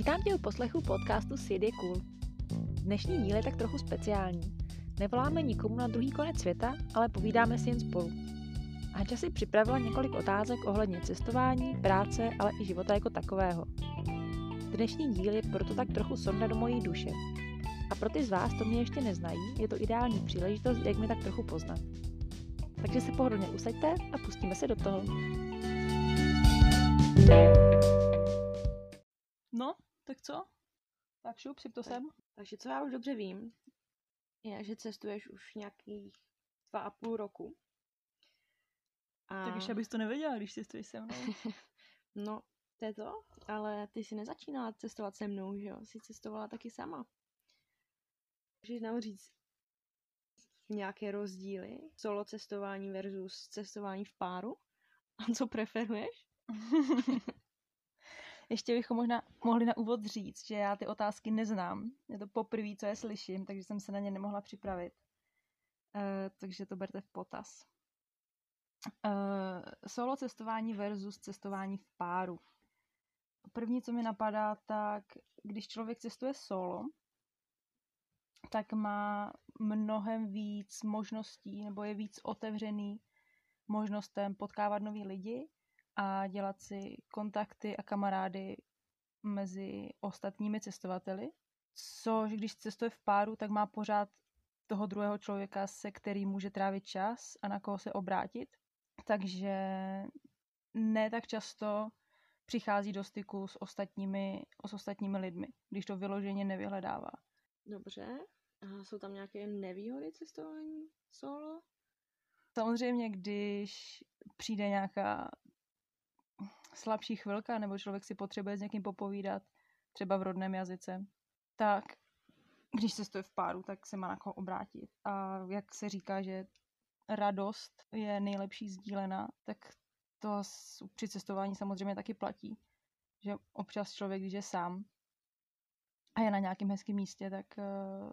Vítám tě u poslechu podcastu Sid je cool. Dnešní díl je tak trochu speciální. Nevoláme nikomu na druhý konec světa, ale povídáme si jen spolu. Hanča si připravila několik otázek ohledně cestování, práce, ale i života jako takového. Dnešní díl je proto tak trochu sonda do mojí duše. A pro ty z vás, to mě ještě neznají, je to ideální příležitost, jak mi tak trochu poznat. Takže se pohodlně usaďte a pustíme se do toho. No, tak co? Tak šup, si to sem. Takže co já už dobře vím, je, že cestuješ už nějakých dva a půl roku. A... Tak ještě abys to nevěděla, když cestuješ se mnou. no, to je to, ale ty jsi nezačínala cestovat se mnou, že jo? Jsi cestovala taky sama. Můžeš nám říct nějaké rozdíly? Solo cestování versus cestování v páru? A co preferuješ? Ještě bychom možná mohli na úvod říct, že já ty otázky neznám. Je to poprvé, co je slyším, takže jsem se na ně nemohla připravit. Uh, takže to berte v potaz. Uh, solo cestování versus cestování v páru. První, co mi napadá, tak když člověk cestuje solo, tak má mnohem víc možností nebo je víc otevřený možnostem potkávat nový lidi a dělat si kontakty a kamarády mezi ostatními cestovateli. Což když cestuje v páru, tak má pořád toho druhého člověka, se který může trávit čas a na koho se obrátit. Takže ne tak často přichází do styku s ostatními, s ostatními lidmi, když to vyloženě nevyhledává. Dobře. A jsou tam nějaké nevýhody cestování solo? Samozřejmě, když přijde nějaká slabší chvilka, nebo člověk si potřebuje s někým popovídat, třeba v rodném jazyce, tak když se stojí v páru, tak se má na koho obrátit. A jak se říká, že radost je nejlepší sdílená, tak to při cestování samozřejmě taky platí. Že občas člověk, když je sám a je na nějakém hezkém místě, tak uh,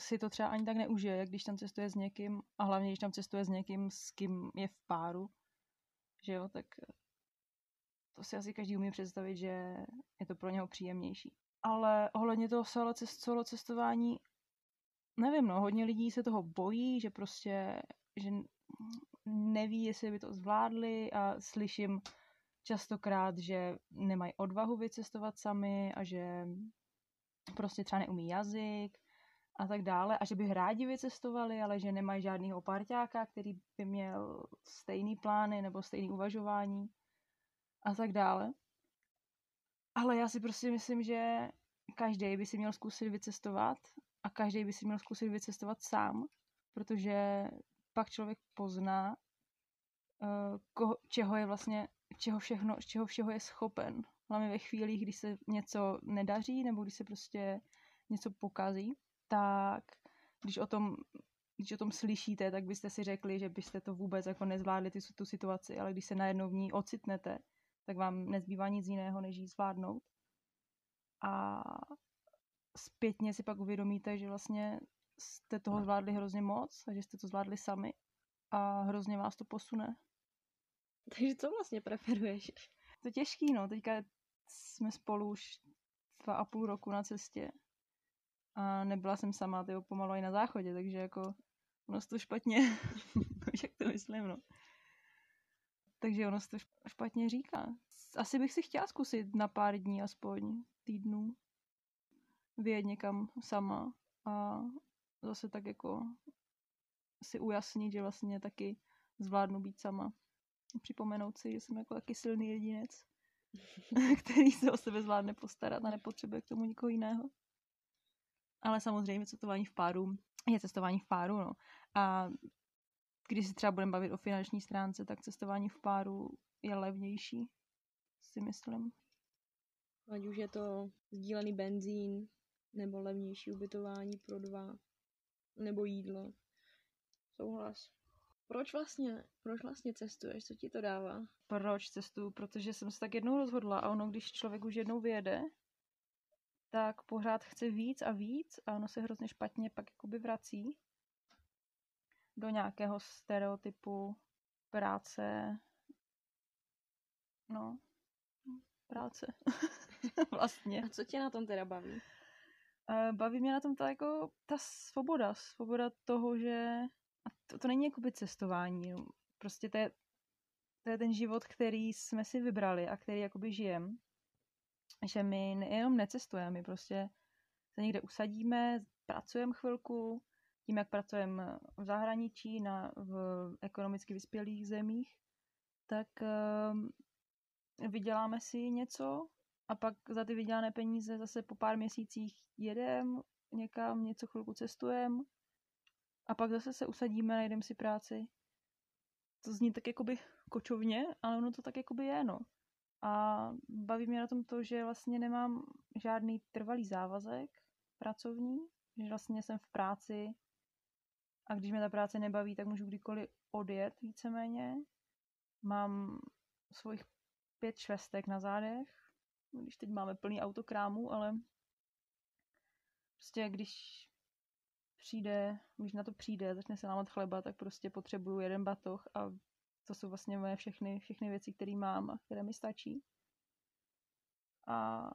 si to třeba ani tak neužije, jak když tam cestuje s někým a hlavně, když tam cestuje s někým, s kým je v páru, že jo, tak to si asi každý umí představit, že je to pro něho příjemnější. Ale ohledně toho solo, cest, solo cestování, nevím, no, hodně lidí se toho bojí, že prostě, že neví, jestli by to zvládli a slyším častokrát, že nemají odvahu vycestovat sami a že prostě třeba neumí jazyk a tak dále a že by rádi vycestovali, ale že nemají žádného parťáka, který by měl stejný plány nebo stejný uvažování a tak dále. Ale já si prostě myslím, že každý by si měl zkusit vycestovat a každý by si měl zkusit vycestovat sám, protože pak člověk pozná, uh, koho, čeho je vlastně, čeho všechno, čeho všeho je schopen. Hlavně ve chvílích, kdy se něco nedaří nebo když se prostě něco pokazí, tak když o tom když o tom slyšíte, tak byste si řekli, že byste to vůbec jako nezvládli ty, tu situaci, ale když se najednou v ní ocitnete, tak vám nezbývá nic jiného, než ji zvládnout. A zpětně si pak uvědomíte, že vlastně jste toho zvládli hrozně moc a že jste to zvládli sami a hrozně vás to posune. Takže co vlastně preferuješ? To je těžký, no. Teďka jsme spolu už dva a půl roku na cestě a nebyla jsem sama, ty pomalu i na záchodě, takže jako ono to špatně, jak to myslím, no. Takže ono se to špatně říká. Asi bych si chtěla zkusit na pár dní aspoň, týdnů, vyjet někam sama a zase tak jako si ujasnit, že vlastně taky zvládnu být sama. Připomenout si, že jsem jako taky silný jedinec, který se o sebe zvládne postarat a nepotřebuje k tomu nikoho jiného. Ale samozřejmě cestování v páru je cestování v páru, no. A když se třeba budeme bavit o finanční stránce, tak cestování v páru je levnější, si myslím. Ať už je to sdílený benzín, nebo levnější ubytování pro dva, nebo jídlo. Souhlas. Proč vlastně, proč vlastně cestuješ? Co ti to dává? Proč cestuju? Protože jsem se tak jednou rozhodla a ono, když člověk už jednou vyjede, tak pořád chce víc a víc a ono se hrozně špatně pak jakoby vrací do nějakého stereotypu práce. No, práce. vlastně. A co tě na tom teda baví? Uh, baví mě na tom ta, jako, ta svoboda. Svoboda toho, že a to, to není jakoby cestování. No. Prostě to je, to je ten život, který jsme si vybrali a který jakoby žijem. Že my nejenom necestujeme, my prostě se někde usadíme, pracujeme chvilku, tím, jak pracujeme v zahraničí, na, v ekonomicky vyspělých zemích, tak uh, vyděláme si něco a pak za ty vydělané peníze zase po pár měsících jedem někam, něco chvilku cestujeme a pak zase se usadíme, najdeme si práci. To zní tak jakoby kočovně, ale ono to tak jakoby je, no. A baví mě na tom to, že vlastně nemám žádný trvalý závazek pracovní, že vlastně jsem v práci a když mě ta práce nebaví, tak můžu kdykoliv odjet víceméně. Mám svých pět švestek na zádech, když teď máme plný autokrámů, ale prostě když přijde, když na to přijde, začne se lámat chleba, tak prostě potřebuju jeden batoh a to jsou vlastně moje všechny, všechny věci, které mám a které mi stačí. A,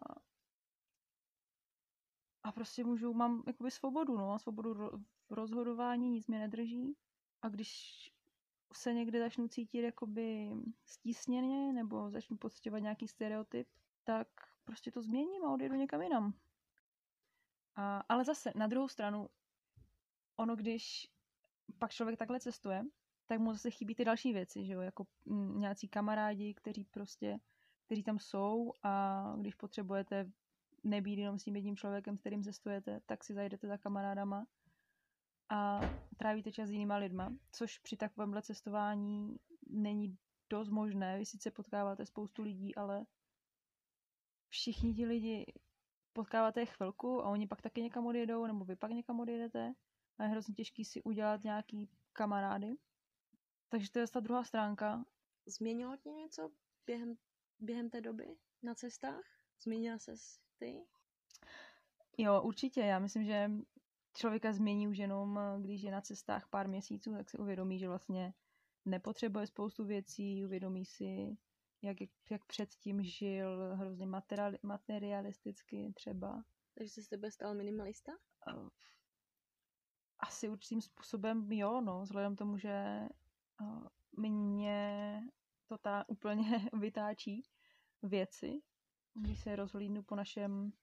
a prostě můžu, mám jakoby svobodu, no, svobodu v rozhodování, nic mě nedrží. A když se někdy začnu cítit jakoby stísněně nebo začnu pocitovat nějaký stereotyp, tak prostě to změním a odjedu někam jinam. A, ale zase, na druhou stranu, ono, když pak člověk takhle cestuje, tak mu zase chybí ty další věci, že jo, jako mm, nějací kamarádi, kteří prostě, kteří tam jsou a když potřebujete nebýt jenom s tím jedním člověkem, s kterým cestujete, tak si zajdete za kamarádama a trávíte čas s jinýma lidma, což při takovémhle cestování není dost možné. Vy sice potkáváte spoustu lidí, ale všichni ti lidi potkáváte je chvilku a oni pak taky někam odjedou, nebo vy pak někam odjedete a je hrozně těžký si udělat nějaký kamarády. Takže to je ta druhá stránka. Změnilo tě něco během, během té doby na cestách? Změnila se ty? Jo, určitě. Já myslím, že člověka změní už jenom, když je na cestách pár měsíců, tak si uvědomí, že vlastně nepotřebuje spoustu věcí, uvědomí si, jak, jak předtím žil, hrozně materiali, materialisticky třeba. Takže jsi z tebe stal minimalista? Asi určitým způsobem jo, no, vzhledem tomu, že mě to ta úplně vytáčí věci, když se rozhlídnu po našem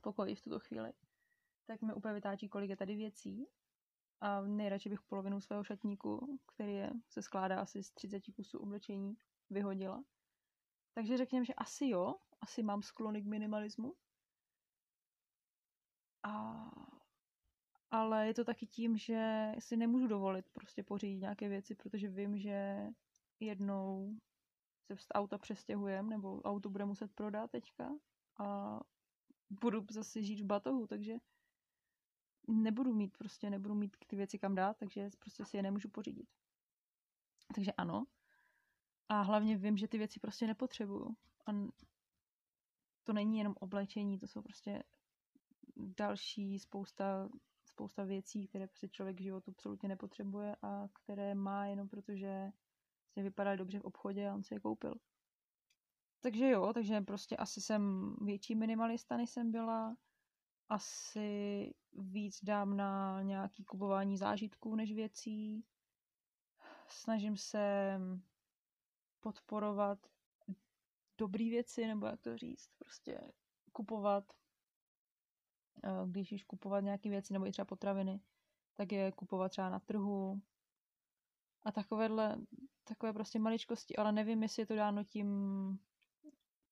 pokoji v tuto chvíli, tak mi úplně vytáčí, kolik je tady věcí. A nejradši bych polovinu svého šatníku, který je, se skládá asi z 30 kusů oblečení, vyhodila. Takže řekněme, že asi jo, asi mám sklony k minimalismu. A, ale je to taky tím, že si nemůžu dovolit prostě pořídit nějaké věci, protože vím, že jednou se z auta přestěhujem, nebo auto bude muset prodat teďka a budu zase žít v batohu, takže nebudu mít prostě, nebudu mít ty věci kam dát, takže prostě si je nemůžu pořídit. Takže ano, a hlavně vím, že ty věci prostě nepotřebuju. A to není jenom oblečení, to jsou prostě další spousta, spousta věcí, které prostě člověk v životu absolutně nepotřebuje a které má jenom protože se vypadaly dobře v obchodě a on si je koupil. Takže jo, takže prostě asi jsem větší minimalista, než jsem byla. Asi víc dám na nějaký kupování zážitků než věcí. Snažím se podporovat dobré věci, nebo jak to říct, prostě kupovat, eh, když již kupovat nějaké věci, nebo i třeba potraviny, tak je kupovat třeba na trhu a takovéhle, takové prostě maličkosti, ale nevím, jestli je to dáno tím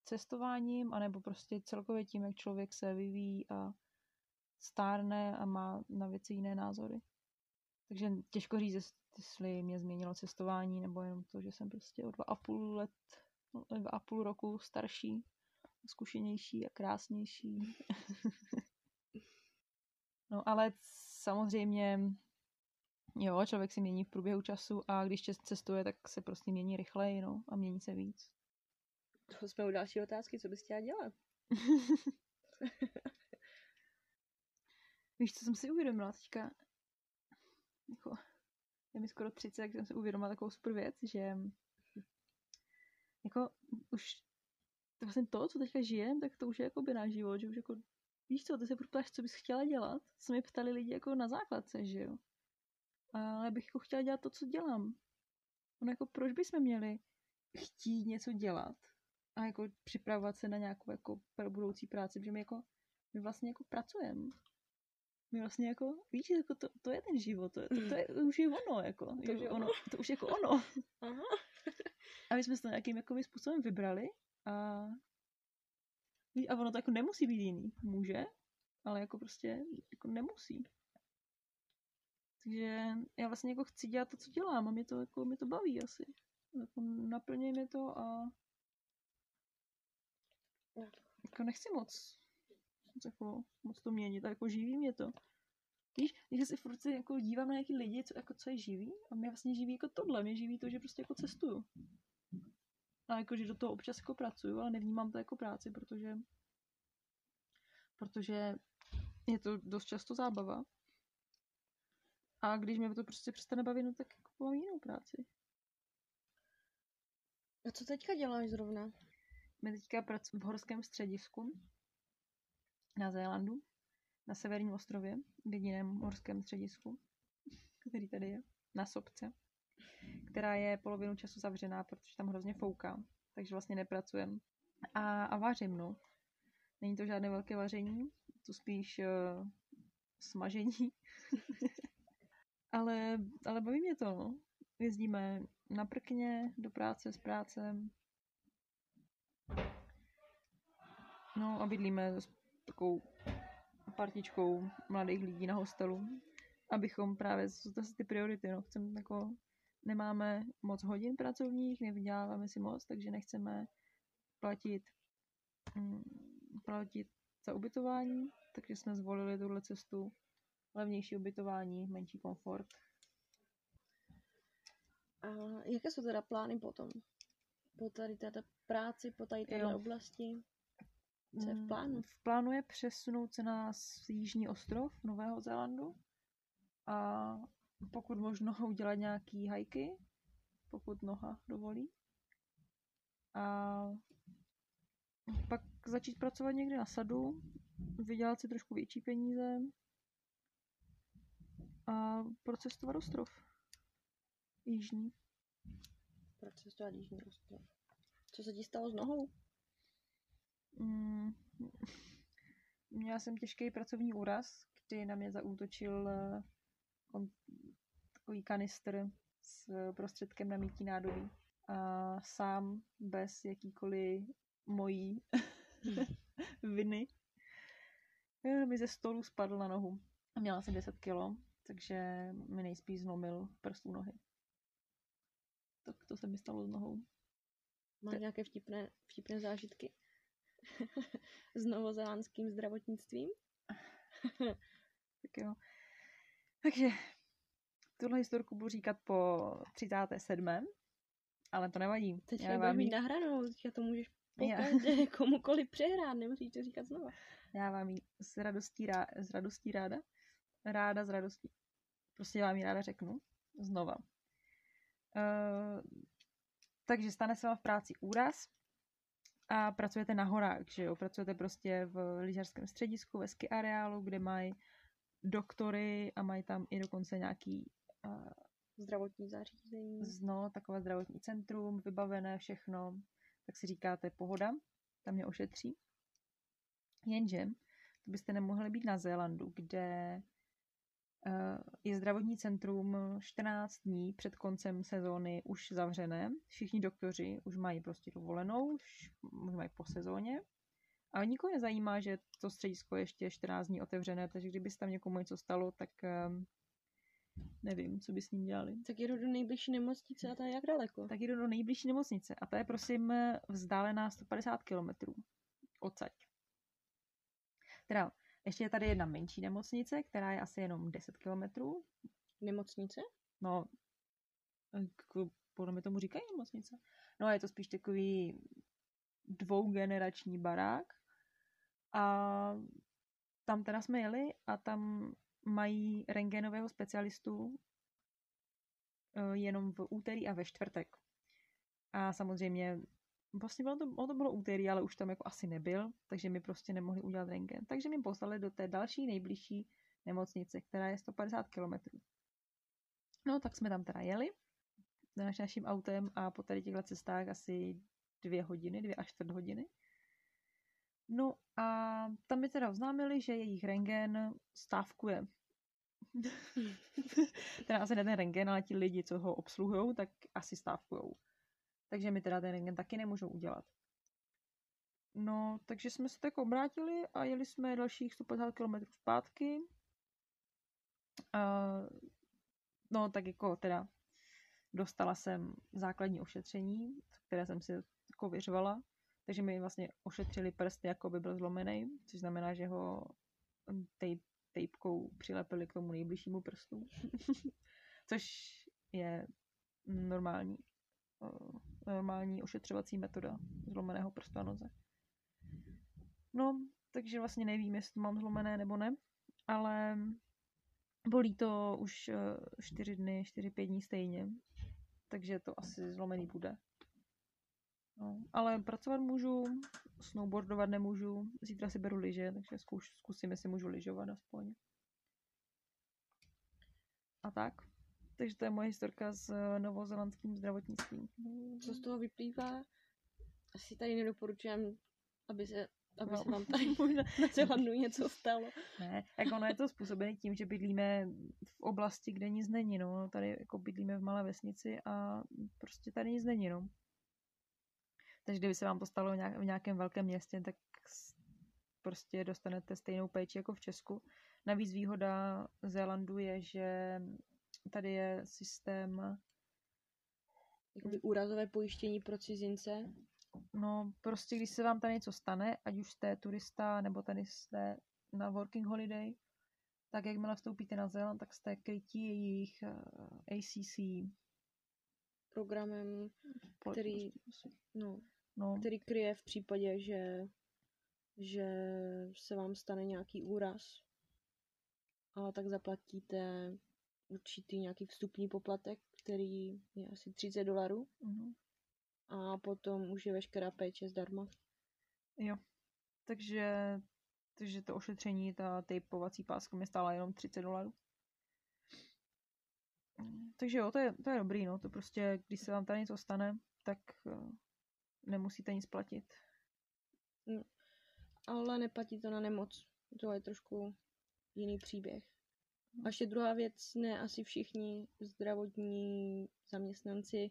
cestováním, anebo prostě celkově tím, jak člověk se vyvíjí a stárne a má na věci jiné názory. Takže těžko říct, jestli mě změnilo cestování, nebo jenom to, že jsem prostě o dva a půl let, o dva a půl roku starší, zkušenější a krásnější. no ale samozřejmě, jo, člověk si mění v průběhu času a když cestuje, tak se prostě mění rychleji, no, a mění se víc. To jsme u další otázky, co bys chtěla dělat? Víš, co jsem si uvědomila teďka? Jako, je mi skoro 30, tak jsem si uvědomila takovou super věc, že jako už vlastně to, co teďka žijem, tak to už je jako by náš život, že už jako, víš co, ty se ptáš, co bys chtěla dělat, co mi ptali lidi jako na základce, že jo. Ale bych jako chtěla dělat to, co dělám. Ono jako, proč bychom měli chtít něco dělat a jako připravovat se na nějakou jako budoucí práci, protože my jako, my vlastně jako pracujeme. My vlastně jako, víš, jako to, to je ten život, to, to, to, je, už je ono, jako, to, je ono, to už jako ono. Aha. A my jsme se to nějakým jako způsobem vybrali a, a ono to jako nemusí být jiný. Může, ale jako prostě jako nemusí. Takže já vlastně jako chci dělat to, co dělám a mě to, jako, mě to baví asi. Jako naplňuje mě to a jako nechci moc, moc, jako, moc to měnit, a jako živí mě to. Víš, když si furt jako dívám na nějaký lidi, co, jako, co je živí, a mě vlastně živí jako tohle, mě živí to, že prostě jako cestuju. A jako, že do toho občas jako pracuju, ale nevnímám to jako práci, protože protože je to dost často zábava. A když mě to prostě přestane bavit, no tak jako mám jinou práci. A co teďka děláš zrovna? My teďka pracujeme v horském středisku na Zélandu, na severním ostrově, v jediném horském středisku, který tady je, na Sobce, která je polovinu času zavřená, protože tam hrozně fouká, takže vlastně nepracujeme. A, a vařím, no. Není to žádné velké vaření, to spíš uh, smažení. ale, ale baví mě to, no. Jezdíme na prkně, do práce, s prácem. No a bydlíme s takovou partičkou mladých lidí na hostelu, abychom právě, jsou to ty priority, no, chceme jako, nemáme moc hodin pracovních, nevyděláváme si moc, takže nechceme platit, mm, platit za ubytování, takže jsme zvolili tuhle cestu, levnější ubytování, menší komfort. A jaké jsou teda plány potom? Po tady této práci, po tady této oblasti? Co je v mm, plánu? V plánu je přesunout se na Jižní ostrov Nového Zélandu a pokud možno udělat nějaký hajky, pokud noha dovolí. A pak začít pracovat někde na sadu, vydělat si trošku větší peníze a procestovat ostrov. Jižní. Procestovat Jižní ostrov. Co se ti stalo s nohou? Mm, měla jsem těžký pracovní úraz, kdy na mě zaútočil eh, on, takový kanistr s prostředkem na mítí nádobí. A sám bez jakýkoliv mojí viny eh, mi ze stolu spadl na nohu. Měla jsem 10 kilo, takže mi nejspíš zlomil prstů nohy. Tak to se mi stalo s nohou. Máš nějaké vtipné, vtipné zážitky? s novozélandským zdravotnictvím. tak jo. Takže tuhle historku budu říkat po 37. Ale to nevadí. Teď já vám mít nahranou, já to můžeš pokaždé komukoliv přehrát, nemusíš to říkat znova. Já vám ji s radostí, rá, s radostí ráda, ráda s radostí. Prostě vám ji ráda řeknu znova. Uh, takže stane se vám v práci úraz, a pracujete na horách, že jo? Pracujete prostě v lyžařském středisku, ve ski areálu, kde mají doktory a mají tam i dokonce nějaký uh, zdravotní zařízení. No, takové zdravotní centrum, vybavené všechno. Tak si říkáte, pohoda, tam mě ošetří. Jenže to byste nemohli být na Zélandu, kde je zdravotní centrum 14 dní před koncem sezóny už zavřené. Všichni doktoři už mají prostě dovolenou, už, už mají po sezóně. Ale nikoho nezajímá, že to středisko je ještě 14 dní otevřené, takže kdyby se tam někomu něco stalo, tak um, nevím, co by s ním dělali. Tak jdu do nejbližší nemocnice a ta je jak daleko? Tak jdu do nejbližší nemocnice a ta je prosím vzdálená 150 kilometrů odsaď. Teda ještě je tady jedna menší nemocnice, která je asi jenom 10 kilometrů. Nemocnice? No, podle mě tomu říkají nemocnice. No je to spíš takový dvougenerační barák. A tam teda jsme jeli a tam mají rengenového specialistu eh, jenom v úterý a ve čtvrtek. A samozřejmě vlastně bylo to, ono to bylo úterý, ale už tam jako asi nebyl, takže mi prostě nemohli udělat rengen. Takže mi poslali do té další nejbližší nemocnice, která je 150 kilometrů. No, tak jsme tam teda jeli naš, naším autem a po tady těchto cestách asi dvě hodiny, dvě až čtvrt hodiny. No a tam mi teda oznámili, že jejich rengen stávkuje. teda asi ne ten rengen, ale ti lidi, co ho obsluhují, tak asi stávkujou. Takže mi teda ten rengen taky nemůžou udělat. No, takže jsme se tak obrátili a jeli jsme dalších 150 km zpátky. Uh, no, tak jako teda dostala jsem základní ošetření, které jsem si jako vyřvala. Takže mi vlastně ošetřili prst, jako by byl zlomený, což znamená, že ho tejpkou přilepili k tomu nejbližšímu prstu. což je normální, normální ošetřovací metoda zlomeného prstu a noze. No, takže vlastně nevím, jestli mám zlomené nebo ne, ale bolí to už 4 dny, 4-5 dní stejně, takže to asi zlomený bude. No, ale pracovat můžu, snowboardovat nemůžu, zítra si beru lyže, takže zkus, zkusím, jestli můžu lyžovat aspoň. A tak. Takže to je moje historka s eh, novozelandským zdravotnictvím. Co z toho vyplývá? Asi tady nedoporučujem, aby se aby no, se vám tady možná na Zelandu něco stalo. Ne, jako ono je to způsobené tím, že bydlíme v oblasti, kde nic není, no. Tady jako bydlíme v malé vesnici a prostě tady nic není, no. Takže kdyby se vám to stalo v nějakém velkém městě, tak prostě dostanete stejnou péči jako v Česku. Navíc výhoda Zélandu je, že tady je systém Jakoby úrazové pojištění pro cizince. No, prostě když se vám tady něco stane, ať už jste turista, nebo tady jste na working holiday, tak jakmile vstoupíte na Zéland, tak jste krytí jejich eh, ACC programem, který, no, no. který kryje v případě, že, že se vám stane nějaký úraz. A tak zaplatíte určitý nějaký vstupní poplatek, který je asi 30 dolarů. Mm-hmm a potom už je veškerá péče zdarma. Jo. Takže, takže to ošetření, ta tejpovací páska mi stála jenom 30 dolarů. Takže jo, to je, to je dobrý, no. To prostě, když se vám tady něco stane, tak uh, nemusíte nic platit. No, ale neplatí to na nemoc. To je trošku jiný příběh. A ještě druhá věc, ne asi všichni zdravotní zaměstnanci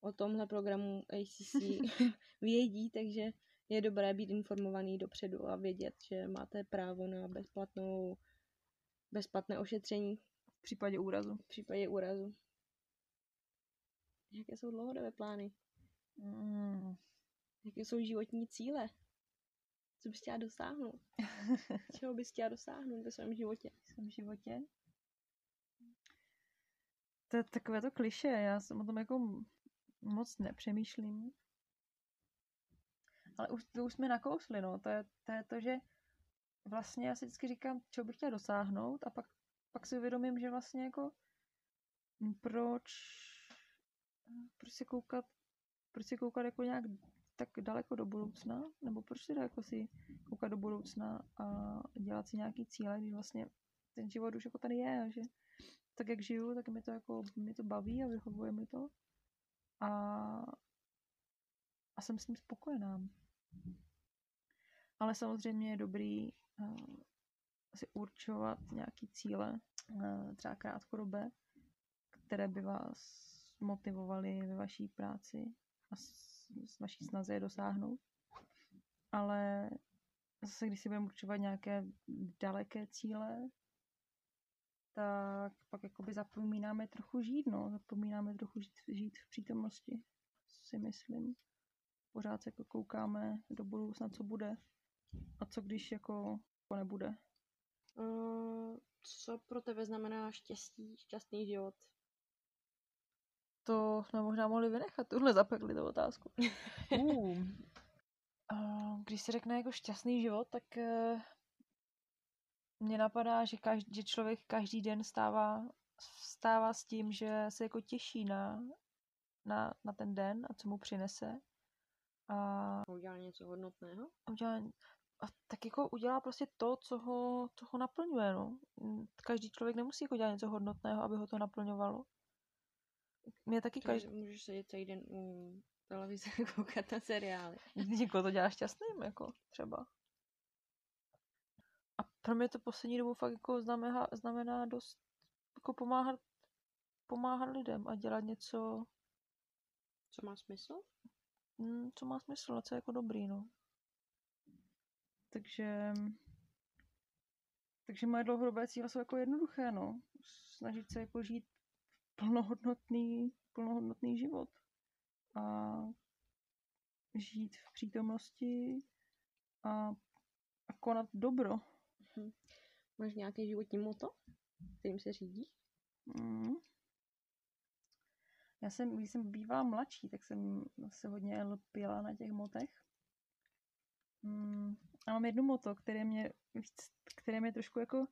o tomhle programu ACC vědí, takže je dobré být informovaný dopředu a vědět, že máte právo na bezplatnou, bezplatné ošetření. V případě úrazu. V případě úrazu. Jaké jsou dlouhodobé plány? Mm. Jaké jsou životní cíle? Co bys chtěla dosáhnout? Čeho bys chtěla dosáhnout ve svém životě? V svém životě? To je takové to kliše. Já jsem o tom jako moc nepřemýšlím. Ale už, to už jsme nakousli, no. To je, to je to, že vlastně já si vždycky říkám, čeho bych chtěla dosáhnout a pak, pak si uvědomím, že vlastně jako proč, proč si koukat, proč si koukat jako nějak tak daleko do budoucna, nebo proč si jako si koukat do budoucna a dělat si nějaký cíle, když vlastně ten život už jako tady je a že tak jak žiju, tak mi to jako, mi to baví a vyhovuje mi to a, a jsem s ním spokojená. Ale samozřejmě je dobrý uh, si určovat nějaký cíle, uh, třeba krátkodobé, které by vás motivovaly ve vaší práci a s, s vaší snaze je dosáhnout. Ale zase, když si budeme určovat nějaké daleké cíle, tak pak jakoby zapomínáme trochu žít, no. Zapomínáme trochu žít, žít v přítomnosti, si myslím. Pořád se jako koukáme do budoucna, co bude a co když jako, jako nebude. Uh, co pro tebe znamená štěstí, šťastný život? To jsme možná mohli vynechat, tuhle zapekli tu otázku. uh. Uh, když se řekne jako šťastný život, tak mně napadá, že, každý, že člověk každý den stává, stává s tím, že se jako těší na, na, na ten den a co mu přinese. a Udělal něco hodnotného? udělá, a tak jako udělá prostě to, co ho, co ho naplňuje, no. Každý člověk nemusí jako dělat něco hodnotného, aby ho to naplňovalo. Mě taky každý, můžeš sedět celý den u televize koukat na seriály. někoho to dělá šťastným, jako třeba. A pro mě to poslední dobu fakt jako znamená, znamená dost jako pomáhat, pomáhat lidem a dělat něco, Co má smysl? mm, co má smysl a co je jako dobrý, no. Takže, takže moje dlouhodobé cíle jsou jako jednoduché, no. Snažit se jako žít plnohodnotný, plnohodnotný život. A žít v přítomnosti a, a konat dobro. Máš nějaký životní moto, kterým se řídíš? Mm. Já jsem, když jsem bývala mladší, tak jsem se hodně lpěla na těch motech. Mm. A mám jedno moto, které mě, které mě trošku jako,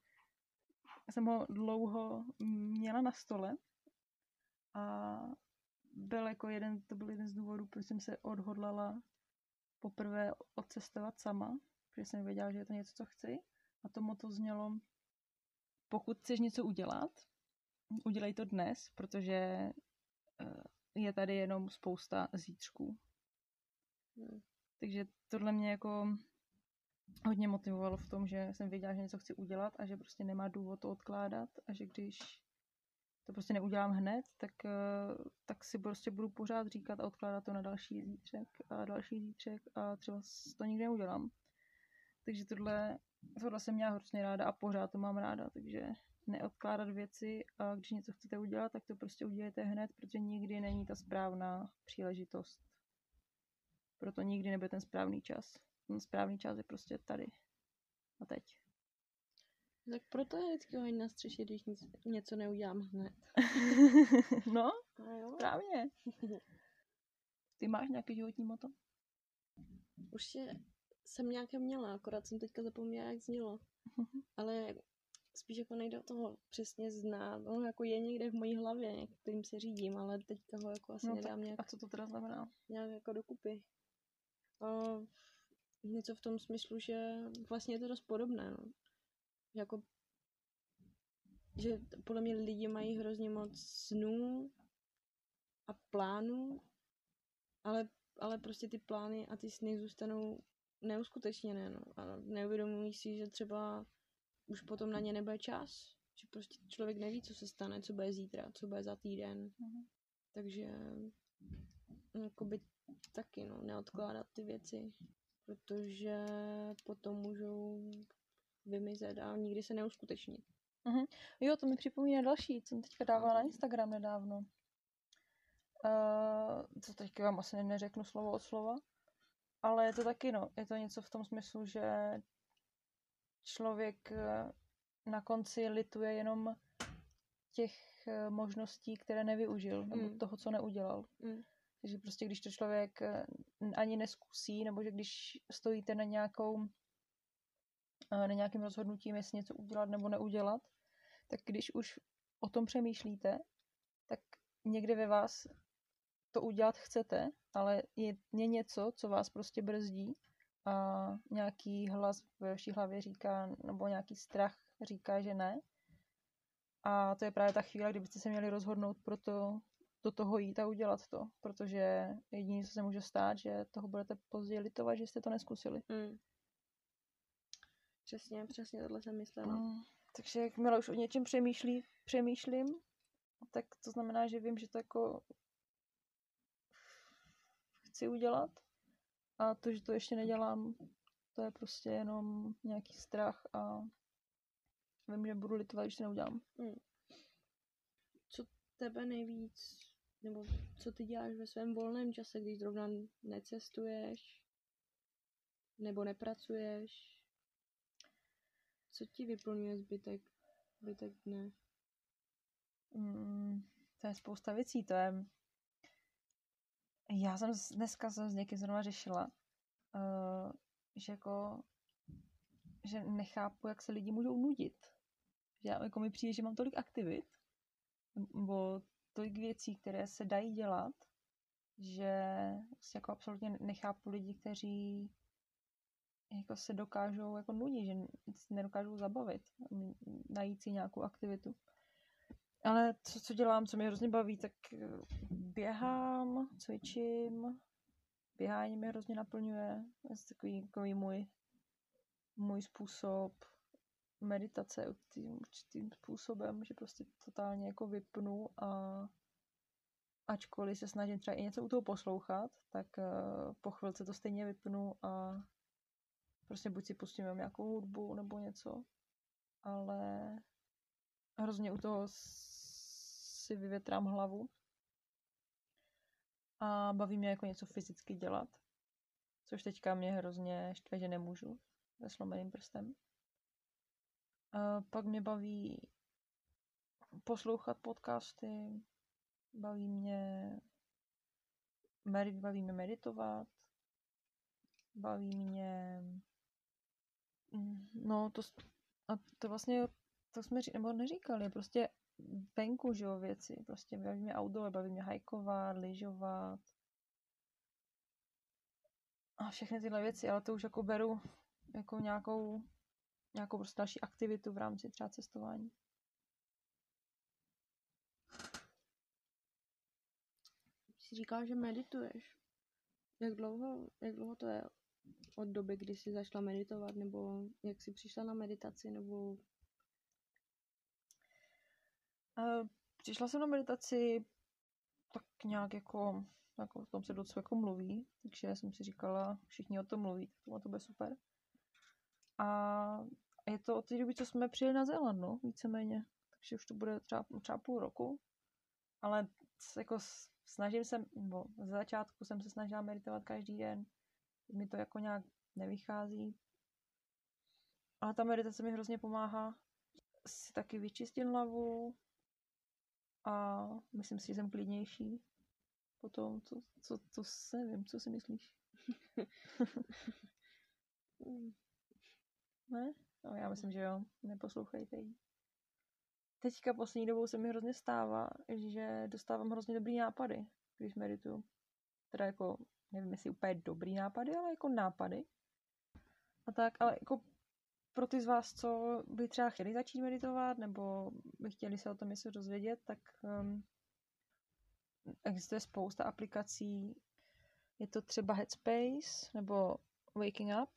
jsem ho dlouho měla na stole a byl jako jeden, to byl jeden z důvodů, proč jsem se odhodlala poprvé odcestovat sama, protože jsem věděla, že je to něco, co chci. A to moto znělo, pokud chceš něco udělat, udělej to dnes, protože eh, je tady jenom spousta zítřků. Hmm. Takže tohle mě jako hodně motivovalo v tom, že jsem věděla, že něco chci udělat a že prostě nemá důvod to odkládat a že když to prostě neudělám hned, tak, eh, tak si prostě budu pořád říkat a odkládat to na další zítřek a další zítřek a třeba to nikdy neudělám. Takže tohle, tohle jsem měla hrozně ráda a pořád to mám ráda, takže neodkládat věci a když něco chcete udělat, tak to prostě udělejte hned, protože nikdy není ta správná příležitost. Proto nikdy nebude ten správný čas. Ten správný čas je prostě tady a teď. Tak proto je vždycky hodně na střeše, když nic, něco neudělám hned. no, jo. správně. Ty máš nějaký životní moto? Určitě jsem nějaké měla, akorát jsem teďka zapomněla, jak znělo. Ale spíš jako nejde o toho přesně znát. On jako je někde v mojí hlavě, kterým se řídím, ale teďka ho jako asi No nedám tak, nějak, a co to teda znamená? nějak jako dokupy. A něco v tom smyslu, že vlastně je to dost podobné. No. Jako, že podle mě lidi mají hrozně moc snů a plánů, ale, ale prostě ty plány a ty sny zůstanou neuskutečněné. No. A neuvědomují si, že třeba už potom na ně nebude čas. Že prostě člověk neví, co se stane, co bude zítra, co bude za týden. Mhm. Takže jakoby taky, no, neodkládat ty věci, protože potom můžou vymizet a nikdy se neuskutečnit. Jo, to mi připomíná další, co jsem teďka dávala na Instagram nedávno. Uh, co teďka vám asi neřeknu slovo od slova, ale je to taky, no, je to něco v tom smyslu, že člověk eh, na konci lituje jenom těch eh, možností, které nevyužil, nebo Mm. toho, co neudělal. Mm. Takže prostě, když to člověk eh, ani neskusí, nebo že když stojíte na nějakou na nějakým rozhodnutím, jestli něco udělat nebo neudělat, tak když už o tom přemýšlíte, tak někde ve vás to udělat chcete, ale je, je něco, co vás prostě brzdí a nějaký hlas ve vaší hlavě říká, nebo nějaký strach říká, že ne. A to je právě ta chvíle, kdybyste se měli rozhodnout pro to, do toho jít a udělat to, protože jediné, co se může stát, že toho budete později litovat, že jste to neskusili. Mm. Přesně, přesně tohle jsem myslela. Mm, takže jakmile už o něčem přemýšlí, přemýšlím, tak to znamená, že vím, že to jako chci udělat a to, že to ještě nedělám, to je prostě jenom nějaký strach a vím, že budu litovat, když to neudělám. Co tebe nejvíc, nebo co ty děláš ve svém volném čase, když zrovna necestuješ, nebo nepracuješ? Co ti vyplňuje zbytek, zbytek dne? Mm, to je spousta věcí, to je... Já jsem dneska jsem s někým zrovna řešila, uh, že jako že nechápu, jak se lidi můžou nudit. Že já, jako mi přijde, že mám tolik aktivit, nebo tolik věcí, které se dají dělat, že si jako absolutně nechápu lidi, kteří jako se dokážou jako nudit, že nedokážou zabavit, najít si nějakou aktivitu. Ale co, co dělám, co mě hrozně baví, tak eh, běhám, cvičím, běhání mě hrozně naplňuje. Je to takový, takový můj, můj způsob meditace určitým, určitým způsobem, že prostě totálně jako vypnu a ačkoliv se snažím třeba i něco u toho poslouchat, tak uh, po chvilce to stejně vypnu a prostě buď si pustím nějakou hudbu nebo něco, ale hrozně u toho si vyvětrám hlavu a baví mě jako něco fyzicky dělat, což teďka mě hrozně štve, že nemůžu se slomeným prstem. A pak mě baví poslouchat podcasty, baví mě, baví mě meditovat, baví mě, mm, no to, a to vlastně, to jsme nebo neříkali, prostě venku, že jo, věci, prostě baví mě outdoor, baví mě hajkovat, lyžovat a všechny tyhle věci, ale to už jako beru jako nějakou, nějakou prostě další aktivitu v rámci třeba cestování. Jsi říkal, že medituješ. Jak dlouho, jak dlouho to je od doby, kdy jsi začala meditovat, nebo jak jsi přišla na meditaci, nebo... Uh, přišla jsem na meditaci tak nějak jako, jako o tom se docela jako mluví, takže jsem si říkala, všichni o tom mluví, tak to bude super. A je to od té doby, co jsme přijeli na Zéland, no, víceméně. Takže už to bude třeba, třeba půl roku. Ale jako snažím se, nebo z začátku jsem se snažila meditovat každý den. Mi to jako nějak nevychází. Ale ta meditace mi hrozně pomáhá si taky vyčistit hlavu a myslím si, že jsem klidnější. Potom, co, co, co se nevím, co si myslíš? ne? No, já myslím, že jo. Neposlouchejte jí. Teďka poslední dobou se mi hrozně stává, že dostávám hrozně dobrý nápady, když medituju. Teda jako, nevím, jestli úplně dobrý nápady, ale jako nápady. A tak, ale jako pro ty z vás, co by třeba chtěli začít meditovat, nebo by chtěli se o tom něco dozvědět, tak um, existuje spousta aplikací. Je to třeba Headspace nebo Waking Up.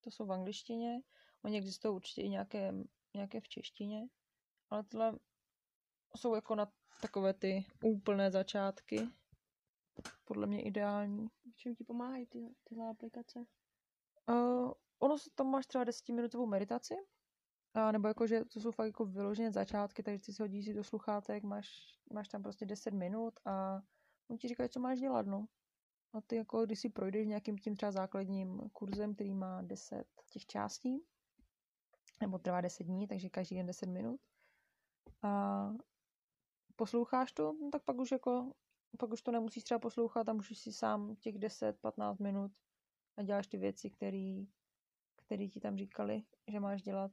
To jsou v angličtině. Oni existují určitě i nějaké, nějaké v češtině. Ale tyhle jsou jako na takové ty úplné začátky. Podle mě ideální. V čem ti pomáhají ty, tyhle aplikace? Uh, ono tam máš třeba desetiminutovou meditaci, a nebo jako, že to jsou fakt jako vyložené začátky, takže ty si hodíš si do sluchátek, máš, máš tam prostě 10 minut a on ti říká, co máš dělat, no. A ty jako, když si projdeš nějakým tím třeba základním kurzem, který má 10 těch částí, nebo trvá 10 dní, takže každý den 10 minut, a posloucháš to, no tak pak už jako, pak už to nemusíš třeba poslouchat a můžeš si sám těch 10-15 minut a děláš ty věci, které který ti tam říkali, že máš dělat.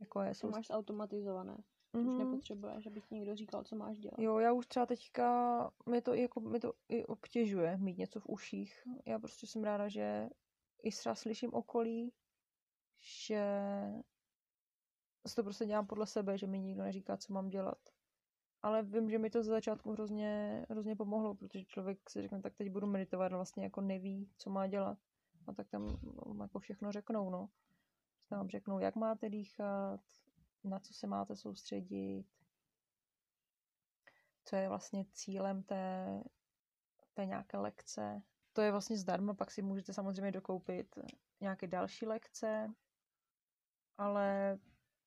Jako je, jsou... máš automatizované. Mm-hmm. Už nepotřebuješ, aby ti někdo říkal, co máš dělat. Jo, já už třeba teďka, mě to, jako, mě to i obtěžuje mít něco v uších. Já prostě jsem ráda, že i třeba slyším okolí, že to prostě dělám podle sebe, že mi nikdo neříká, co mám dělat. Ale vím, že mi to za začátku hrozně, hrozně pomohlo, protože člověk si řekne, tak teď budu meditovat, vlastně jako neví, co má dělat. A tak tam no, jako všechno řeknou, no. Tam vám řeknou, jak máte dýchat, na co se máte soustředit, co je vlastně cílem té, té nějaké lekce. To je vlastně zdarma, pak si můžete samozřejmě dokoupit nějaké další lekce, ale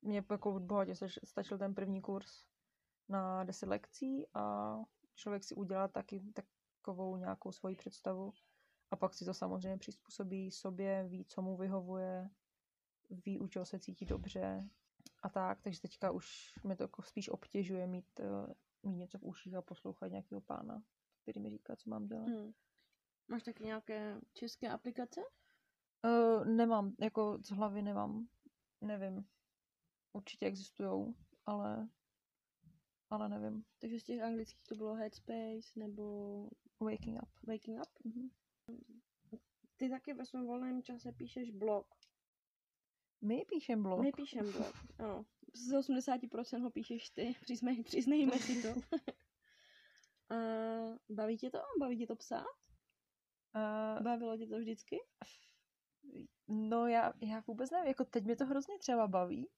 mě jako bohatě stačil ten první kurz na 10 lekcí a člověk si udělá taky takovou nějakou svoji představu a pak si to samozřejmě přizpůsobí sobě, ví, co mu vyhovuje, ví, u čeho se cítí dobře a tak, takže teďka už mi to jako spíš obtěžuje mít, uh, mít něco v uších a poslouchat nějakého pána, který mi říká, co mám dělat. Hmm. Máš taky nějaké české aplikace? Uh, nemám, jako z hlavy nemám, nevím určitě existují, ale ale nevím. Takže z těch anglických to bylo Headspace nebo Waking up. Waking Up. Mhm. Ty taky ve svém volném čase píšeš blog. My píšem blog. My píšem blog, ano. Z 80% ho píšeš ty, přiznej, přiznejme si to. A baví tě to? Baví tě to psát? Uh, Bavilo tě to vždycky? no já, já vůbec nevím, jako teď mě to hrozně třeba baví.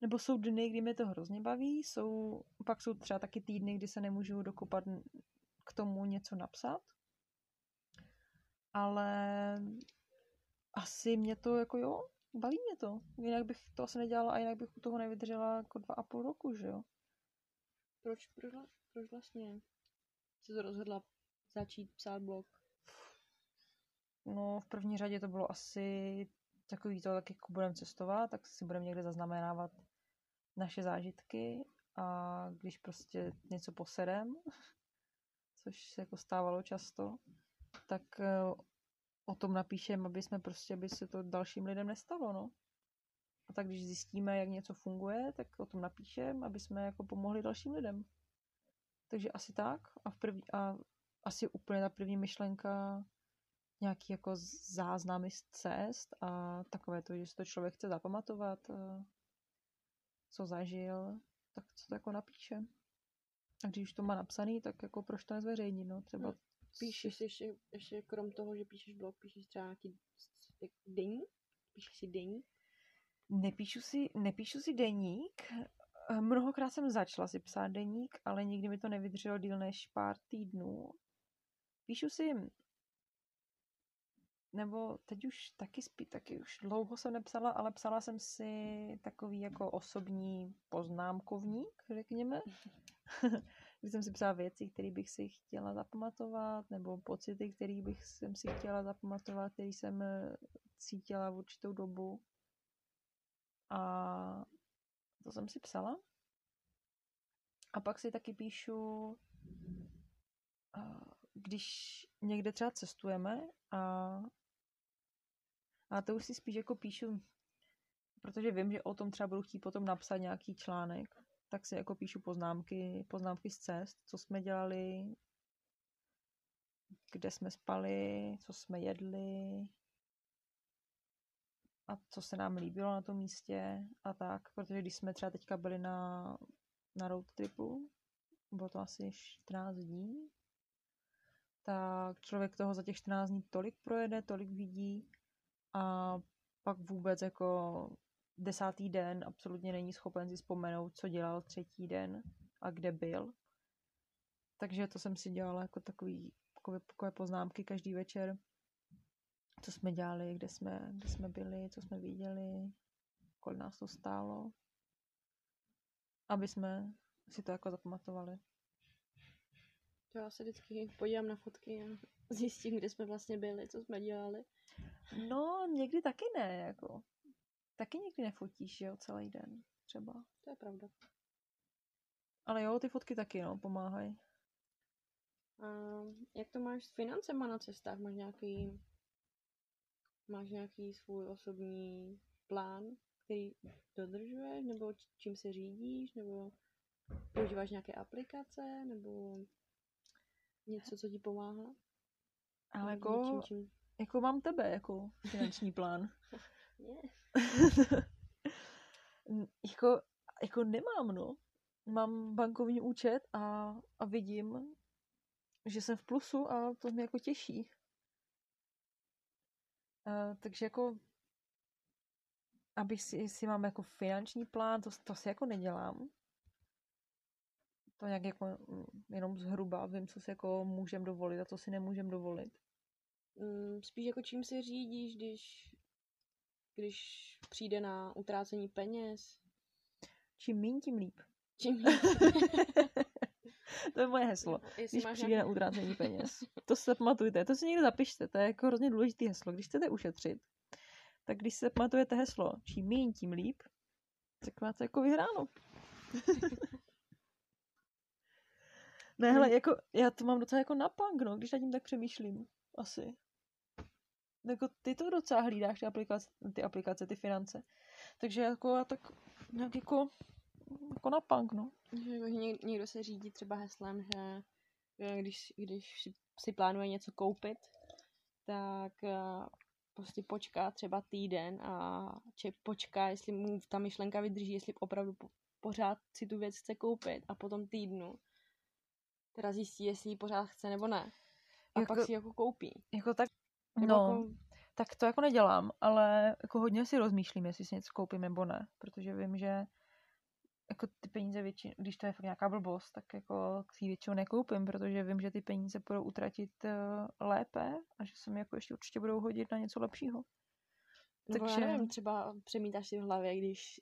Nebo jsou dny, kdy mě to hrozně baví, jsou, pak jsou třeba taky týdny, kdy se nemůžu dokopat k tomu něco napsat. Ale asi mě to jako jo, baví mě to. Jinak bych to asi nedělala a jinak bych u toho nevydržela jako dva a půl roku, že jo. Proč, proč, proč vlastně jsi to rozhodla začít psát blog? No, v první řadě to bylo asi takový to, tak jako budeme cestovat, tak si budeme někde zaznamenávat naše zážitky a když prostě něco poserem, což se jako stávalo často, tak eh, o tom napíšem, aby jsme prostě, aby se to dalším lidem nestalo, no. A tak když zjistíme, jak něco funguje, tak o tom napíšem, aby jsme jako pomohli dalším lidem. Takže asi tak. A, v první, a asi úplně ta první myšlenka nějaký jako záznamy z cest a takové to, že si to člověk chce zapamatovat, eh, co zažil, tak co to jako napíše. A když už to má napsaný, tak jako proč to nezveřejnit, no, třeba Hmm. Píšeš si ještě, ještě krom toho, že píšeš blog, píšeš třeba nějaký denní? Píšeš si denní? Nepíšu si, nepíšu si deník. Mnohokrát jsem začala si psát deník, ale nikdy mi to nevydrželo díl než pár týdnů. Píšu si, nebo teď už taky spí, taky už dlouho jsem nepsala, ale psala jsem si takový jako osobní poznámkovník, řekněme. Kdy jsem si psala věci, které bych si chtěla zapamatovat, nebo pocity, které bych jsem si chtěla zapamatovat, které jsem eh, cítila v určitou dobu. A to jsem si psala. A pak si taky píšu, když někde třeba cestujeme a, a to už si spíš jako píšu, protože vím, že o tom třeba budu chtít potom napsat nějaký článek, tak si jako píšu poznámky, poznámky z cest, co jsme dělali, kde jsme spali, co jsme jedli, a co se nám líbilo na tom místě a tak, protože když jsme třeba teďka byli na, na road tripu, bylo to asi 14 dní, tak člověk toho za těch 14 dní tolik projede, tolik vidí a pak vůbec jako desátý den absolutně není schopen si vzpomenout, co dělal třetí den a kde byl. Takže to jsem si dělala jako takový, takové, takové poznámky každý večer, co jsme dělali, kde jsme, kde jsme byli, co jsme viděli, kolik nás to stálo, aby jsme si to jako zapamatovali. To já se vždycky podívám na fotky a zjistím, kde jsme vlastně byli, co jsme dělali. No, někdy taky ne, jako. Taky někdy nefotíš, že jo, celý den, třeba. To je pravda. Ale jo, ty fotky taky, no, pomáhají. A jak to máš s financema na cestách? Máš nějaký, máš nějaký svůj osobní plán, který dodržuješ, nebo čím se řídíš, nebo používáš nějaké aplikace, nebo něco, co ti pomáhá? Ale jako, čím... jako mám tebe, jako finanční plán. Je. Jako, jako nemám, no. Mám bankovní účet a, a vidím, že jsem v plusu a to mě jako těší. Uh, takže jako, abych si, si mám jako finanční plán, to, to si jako nedělám. To nějak jako mm, jenom zhruba vím, co si jako můžem dovolit a co si nemůžem dovolit. Mm, Spíš jako čím se řídíš, když, když přijde na utrácení peněz? Čím míň, tím líp. Čím to je moje heslo. Jestli Když přijde nějaký- na utrácení peněz. To si pamatujte, to si někdo zapište, to je jako hrozně důležité heslo. Když chcete ušetřit, tak když se pamatujete heslo, čím méně, tím líp, tak máte jako vyhráno. ne, hele, jako, já to mám docela jako na punk, no, když nad tím tak přemýšlím. Asi. Jako ty to docela hlídáš, ty aplikace, ty, aplikace, ty finance. Takže jako já tak nějak jako jako na punk, no. Jako, něk- někdo se řídí třeba heslem, že, že když, když si- si plánuje něco koupit, tak eh, prostě počká třeba týden a če, počká, jestli mu ta myšlenka vydrží, jestli opravdu po, pořád si tu věc chce koupit a potom týdnu teda zjistí, jestli ji pořád chce nebo ne. A Jako- pak si jako koupí. Jako tak, Nebo no, jako, tak to jako nedělám, ale jako hodně si rozmýšlím, jestli si něco koupím nebo ne, protože vím, že jako ty peníze většinou, když to je fakt nějaká blbost, tak jako si většinou nekoupím, protože vím, že ty peníze budou utratit uh, lépe a že se mi jako ještě určitě budou hodit na něco lepšího. nebo takže- já nevím, třeba přemítáš si v hlavě, když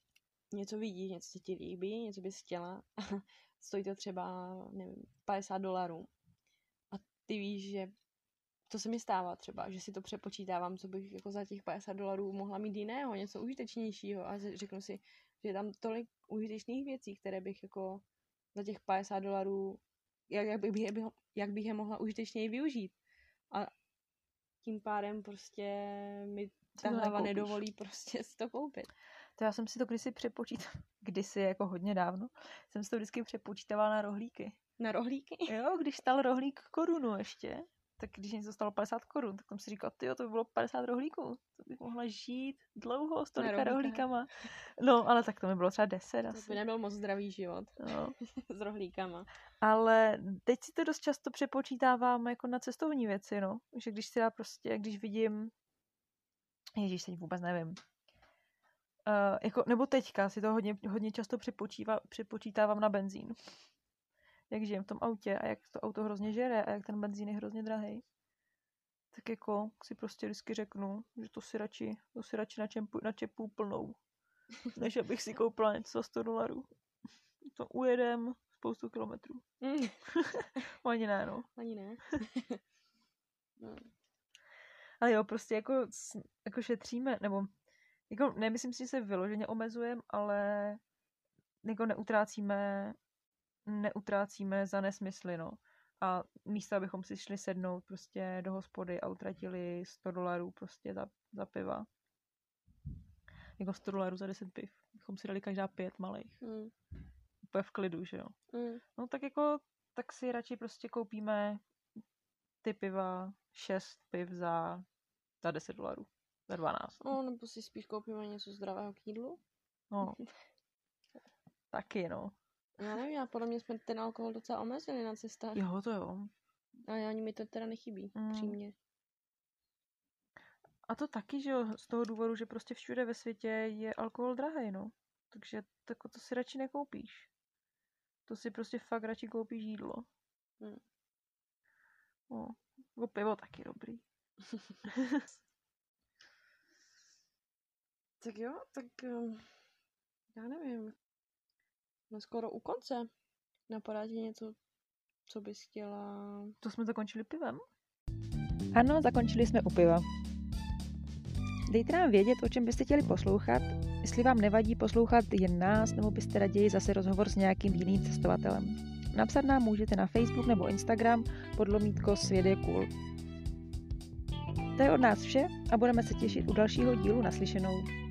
něco vidíš, něco se ti líbí, něco bys chtěla, stojí to třeba, nevím, 50 dolarů. A ty víš, že to se mi stává třeba, že si to přepočítávám, co bych jako za těch 50 dolarů mohla mít jiného, něco užitečnějšího a řeknu si, že je tam tolik užitečných věcí, které bych jako za těch 50 dolarů, jak, jak, bych, je- jak bych je mohla užitečněji využít. A tím pádem prostě mi ta hlava nekoupíš. nedovolí prostě si to koupit. To já jsem si to kdysi přepočítala, kdysi jako hodně dávno, jsem si to vždycky přepočítávala na rohlíky. Na rohlíky? Jo, když stal rohlík korunu ještě, tak když něco stalo 50 korun, tak jsem si říkal, ty to by bylo 50 rohlíků, to bych mohla žít dlouho s tolika rohlíkama. No, ale tak to mi bylo třeba 10 To asi. by nebyl moc zdravý život No. s rohlíkama. Ale teď si to dost často přepočítávám jako na cestovní věci, no. Že když si já prostě, když vidím, ježíš, teď vůbec nevím. Uh, jako, nebo teďka si to hodně, hodně často přepočíva, přepočítávám na benzín. Jak žijem v tom autě a jak to auto hrozně žere a jak ten benzín je hrozně drahý. Tak jako si prostě vždycky řeknu, že to si radši, to si radši načepu, načepu plnou, než abych si koupila něco za 100 dolarů. To ujedem spoustu kilometrů. Mm, Ani ne, no. ani ne. no. Ale jo, prostě jako, jako šetříme, nebo jako nemyslím si, že se vyloženě omezujeme, ale jako neutrácíme, neutrácíme za nesmysly, no. A místo, abychom si šli sednout prostě do hospody a utratili 100 dolarů prostě za, za piva. Jako 100 dolarů za 10 piv. Bychom si dali každá pět malých. Mm, Úplně v klidu, že jo. mm. No tak jako, tak si radši prostě koupíme ty piva, šest piv za, za 10 dolarů. Za 12. No, nebo si spíš koupíme něco zdravého k jídlu. No. Taky, no. Já nevím, já podle mě jsme ten alkohol docela omezili na cestách. Jo, to jo. A ani mi to teda nechybí, Mm. přímě. A to taky, že jo, z toho důvodu, že prostě všude ve světě je alkohol drahý, no. Takže tak to si radši nekoupíš. To si prostě fakt radši koupíš jídlo. Hmm. No, jako pivo taky dobrý. Tak jo, tak um, já nevím. Jsme skoro u konce. Napadá ti něco, co bys chtěla... To jsme zakončili pivem? Ano, zakončili jsme u piva. Dejte nám vědět, o čem byste chtěli poslouchat, jestli vám nevadí poslouchat jen nás, nebo byste raději zase rozhovor s nějakým jiným cestovatelem. Napsat nám můžete na Facebook nebo Instagram pod lomítko Svět je cool. To je od nás vše a budeme se těšit u dalšího dílu naslyšenou.